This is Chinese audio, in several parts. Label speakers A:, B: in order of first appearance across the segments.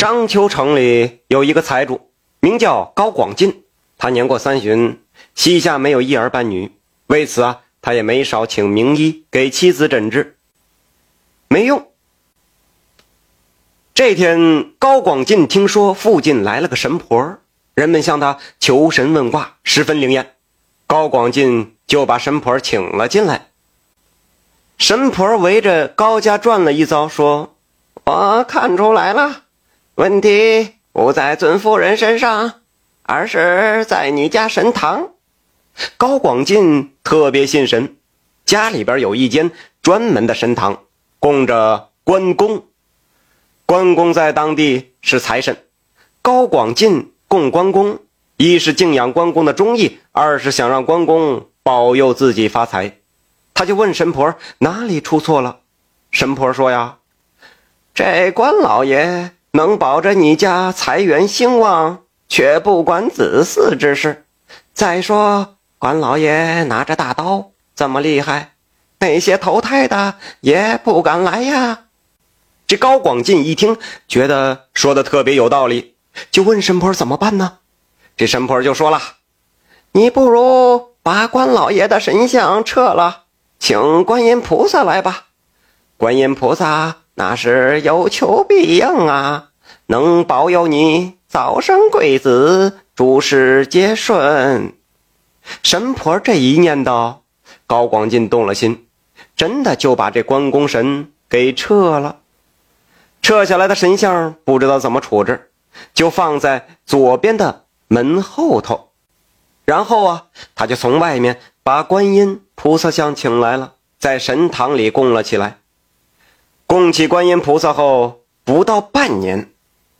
A: 章丘城里有一个财主，名叫高广进。他年过三旬，膝下没有一儿半女，为此啊，他也没少请名医给妻子诊治，没用。这天，高广进听说附近来了个神婆，人们向他求神问卦，十分灵验。高广进就把神婆请了进来。神婆围着高家转了一遭，说：“我看出来了，问题不在尊夫人身上，而是在你家神堂。”高广进特别信神，家里边有一间专门的神堂，供着关公。关公在当地是财神，高广进供关公，一是敬仰关公的忠义，二是想让关公保佑自己发财。他就问神婆哪里出错了，神婆说呀：“这关老爷能保着你家财源兴旺，却不管子嗣之事。再说关老爷拿着大刀这么厉害，那些投胎的也不敢来呀。”这高广进一听，觉得说的特别有道理，就问神婆怎么办呢？这神婆就说了：“你不如把关老爷的神像撤了。”请观音菩萨来吧，观音菩萨那是有求必应啊，能保佑你早生贵子，诸事皆顺。神婆这一念叨，高广进动了心，真的就把这关公神给撤了。撤下来的神像不知道怎么处置，就放在左边的门后头。然后啊，他就从外面把观音。菩萨像请来了，在神堂里供了起来。供起观音菩萨后，不到半年，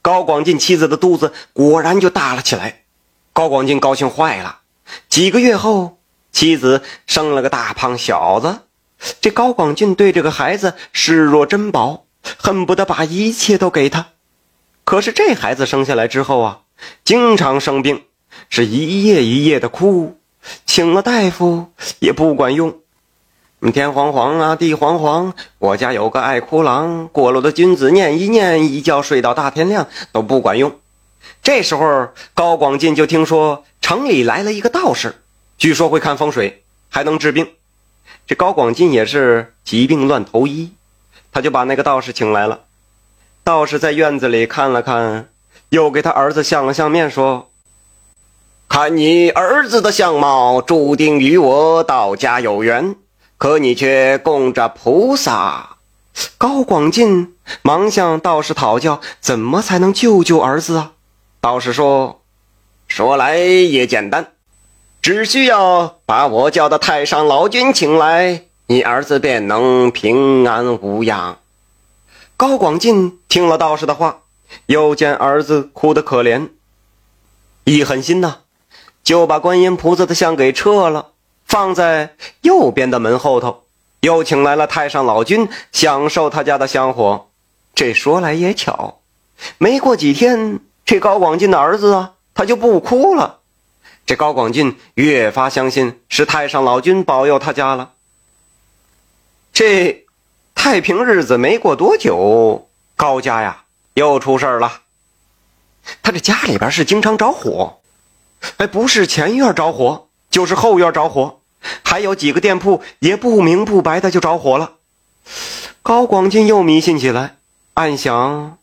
A: 高广进妻子的肚子果然就大了起来。高广进高兴坏了。几个月后，妻子生了个大胖小子。这高广进对这个孩子视若珍宝，恨不得把一切都给他。可是这孩子生下来之后啊，经常生病，是一夜一夜的哭。请了大夫也不管用，天黄黄啊，地黄黄。我家有个爱哭郎，过路的君子念一念，一觉睡到大天亮都不管用。这时候，高广进就听说城里来了一个道士，据说会看风水，还能治病。这高广进也是疾病乱投医，他就把那个道士请来了。道士在院子里看了看，又给他儿子相了相面，说。看你儿子的相貌，注定与我道家有缘。可你却供着菩萨。高广进忙向道士讨教，怎么才能救救儿子啊？道士说：“说来也简单，只需要把我叫的太上老君请来，你儿子便能平安无恙。”高广进听了道士的话，又见儿子哭得可怜，一狠心呐。就把观音菩萨的像给撤了，放在右边的门后头，又请来了太上老君享受他家的香火。这说来也巧，没过几天，这高广进的儿子啊，他就不哭了。这高广进越发相信是太上老君保佑他家了。这太平日子没过多久，高家呀又出事了。他这家里边是经常着火。哎，不是前院着火，就是后院着火，还有几个店铺也不明不白的就着火了。高广进又迷信起来，暗想：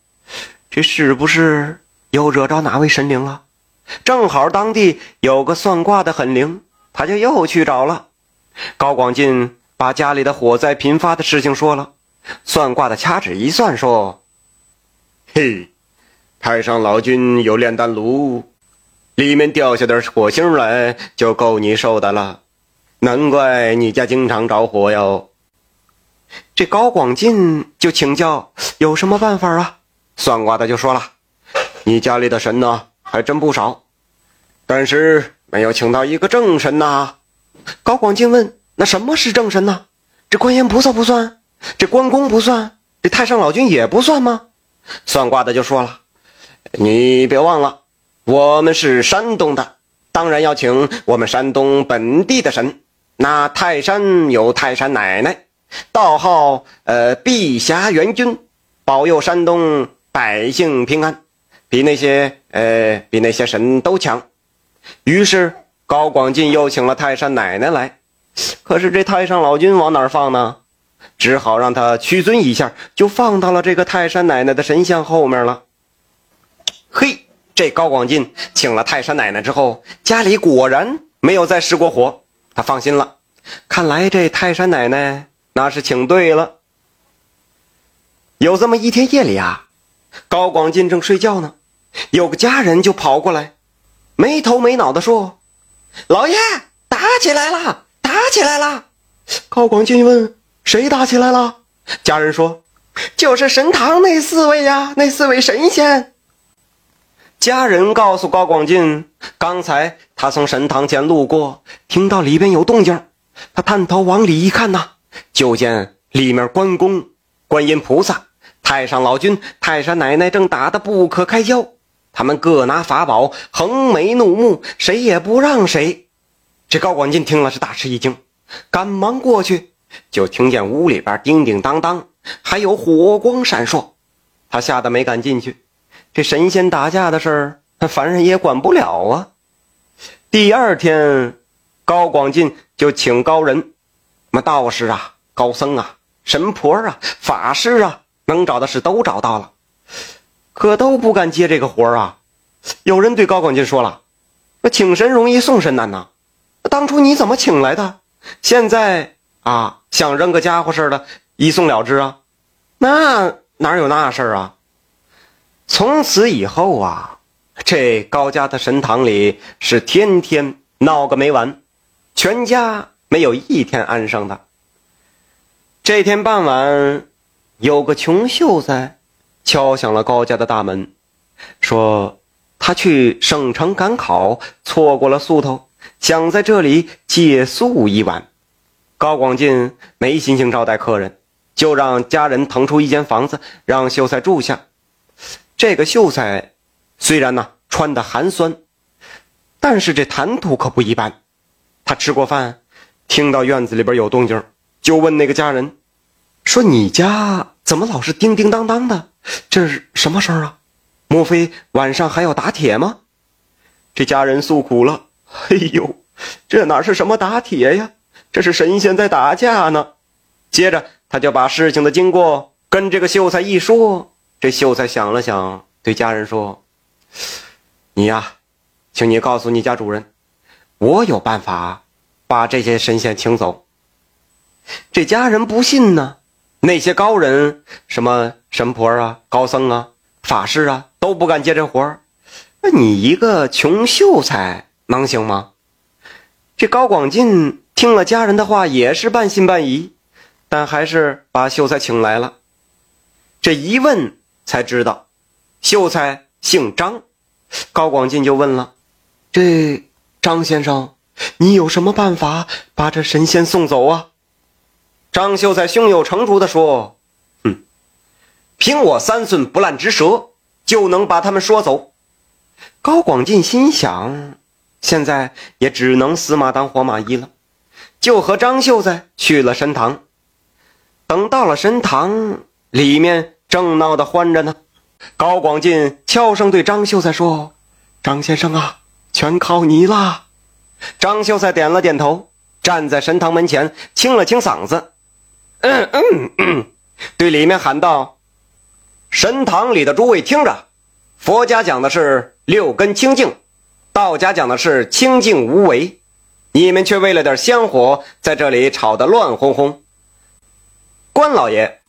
A: 这是不是又惹着哪位神灵了？正好当地有个算卦的很灵，他就又去找了。高广进把家里的火灾频发的事情说了，算卦的掐指一算，说：“嘿，太上老君有炼丹炉。”里面掉下点火星来，就够你受的了。难怪你家经常着火哟。这高广进就请教有什么办法啊？算卦的就说了：“你家里的神呢，还真不少，但是没有请到一个正神呐。”高广进问：“那什么是正神呢？这观音菩萨不算，这关公不算，这太上老君也不算吗？”算卦的就说了：“你别忘了。”我们是山东的，当然要请我们山东本地的神。那泰山有泰山奶奶，道号呃碧霞元君，保佑山东百姓平安。比那些呃比那些神都强。于是高广进又请了泰山奶奶来，可是这太上老君往哪儿放呢？只好让他屈尊一下，就放到了这个泰山奶奶的神像后面了。嘿，这高广进请了泰山奶奶之后，家里果然没有再失过火，他放心了。看来这泰山奶奶那是请对了。有这么一天夜里啊，高广进正睡觉呢，有个家人就跑过来，没头没脑的说：“老爷，打起来了，打起来了！”高广进问：“谁打起来了？”家人说：“就是神堂那四位呀，那四位神仙。”家人告诉高广进，刚才他从神堂前路过，听到里边有动静。他探头往里一看呐，就见里面关公、观音菩萨、太上老君、太山奶奶正打得不可开交。他们各拿法宝，横眉怒目，谁也不让谁。这高广进听了是大吃一惊，赶忙过去，就听见屋里边叮叮当当，还有火光闪烁。他吓得没敢进去。这神仙打架的事儿，凡人也管不了啊。第二天。高广进就请高人，什么道士啊、高僧啊、神婆啊、法师啊，能找的事都找到了，可都不敢接这个活啊。有人对高广进说了：“那请神容易送神难呐，当初你怎么请来的？现在啊，想扔个家伙似的，一送了之啊？那哪有那事儿啊？”从此以后啊，这高家的神堂里是天天闹个没完。全家没有一天安生的。这天傍晚，有个穷秀才敲响了高家的大门，说他去省城赶考，错过了宿头，想在这里借宿一晚。高广进没心情招待客人，就让家人腾出一间房子让秀才住下。这个秀才虽然呢穿的寒酸，但是这谈吐可不一般。他吃过饭，听到院子里边有动静，就问那个家人，说：“你家怎么老是叮叮当当的？这是什么声啊？莫非晚上还要打铁吗？”这家人诉苦了：“哎呦，这哪是什么打铁呀？这是神仙在打架呢。”接着他就把事情的经过跟这个秀才一说。这秀才想了想，对家人说：“你呀，请你告诉你家主人。”我有办法把这些神仙请走。这家人不信呢，那些高人，什么神婆啊、高僧啊、法师啊，都不敢接这活。那你一个穷秀才能行吗？这高广进听了家人的话，也是半信半疑，但还是把秀才请来了。这一问才知道，秀才姓张。高广进就问了：“这？”张先生，你有什么办法把这神仙送走啊？张秀才胸有成竹地说：“哼，凭我三寸不烂之舌，就能把他们说走。”高广进心想，现在也只能死马当活马医了，就和张秀才去了神堂。等到了神堂，里面正闹得欢着呢。高广进悄声对张秀才说：“张先生啊。”全靠你啦！张秀才点了点头，站在神堂门前，清了清嗓子，嗯嗯嗯，对里面喊道：“神堂里的诸位听着，佛家讲的是六根清净，道家讲的是清净无为，你们却为了点香火，在这里吵得乱哄哄。关老爷，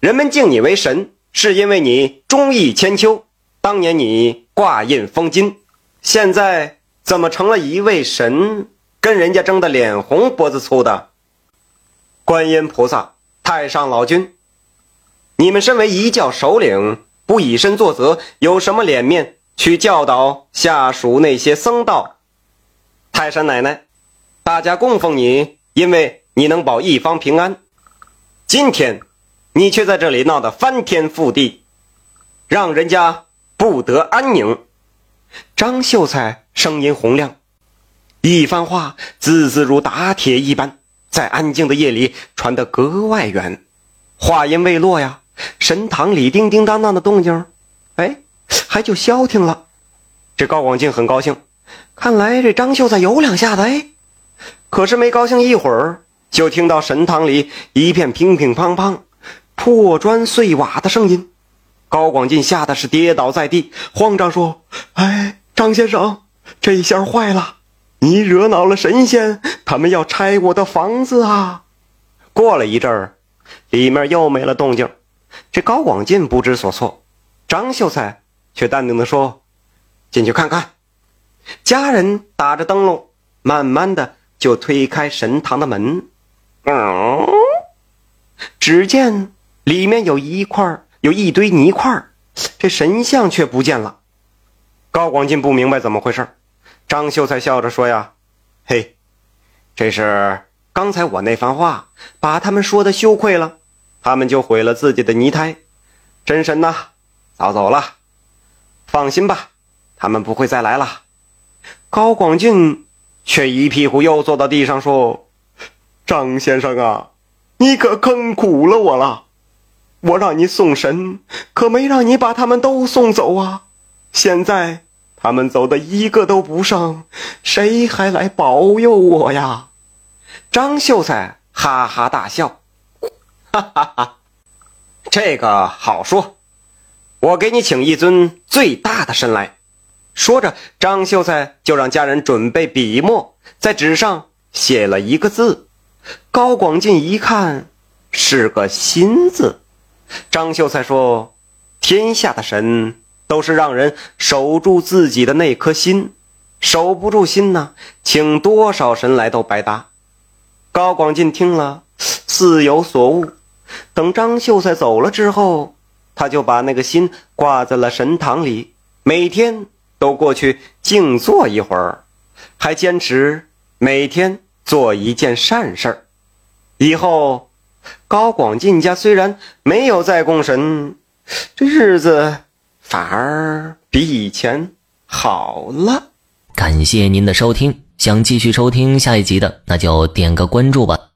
A: 人们敬你为神，是因为你忠义千秋，当年你挂印封金。”现在怎么成了一位神，跟人家争得脸红脖子粗的？观音菩萨、太上老君，你们身为一教首领，不以身作则，有什么脸面去教导下属那些僧道？泰山奶奶，大家供奉你，因为你能保一方平安。今天，你却在这里闹得翻天覆地，让人家不得安宁。张秀才声音洪亮，一番话字字如打铁一般，在安静的夜里传得格外远。话音未落呀，神堂里叮叮当当的动静，哎，还就消停了。这高广进很高兴，看来这张秀才有两下子哎。可是没高兴一会儿，就听到神堂里一片乒乒乓乓、破砖碎瓦的声音。高广进吓得是跌倒在地，慌张说：“哎，张先生，这下坏了！你惹恼了神仙，他们要拆我的房子啊！”过了一阵儿，里面又没了动静。这高广进不知所措，张秀才却淡定地说：“进去看看。”家人打着灯笼，慢慢的就推开神堂的门。嗯，只见里面有一块。有一堆泥块，这神像却不见了。高广进不明白怎么回事，张秀才笑着说：“呀，嘿，这是刚才我那番话把他们说的羞愧了，他们就毁了自己的泥胎。真神呐，早走了，放心吧，他们不会再来了。”高广进却一屁股又坐到地上说：“张先生啊，你可坑苦了我了。”我让你送神，可没让你把他们都送走啊！现在他们走的一个都不剩，谁还来保佑我呀？张秀才哈哈大笑，哈哈哈，这个好说，我给你请一尊最大的神来。说着，张秀才就让家人准备笔墨，在纸上写了一个字。高广进一看，是个心字。张秀才说：“天下的神都是让人守住自己的那颗心，守不住心呢，请多少神来都白搭。”高广进听了，似有所悟。等张秀才走了之后，他就把那个心挂在了神堂里，每天都过去静坐一会儿，还坚持每天做一件善事儿。以后。高广进家虽然没有再供神，这日子反而比以前好了。
B: 感谢您的收听，想继续收听下一集的，那就点个关注吧。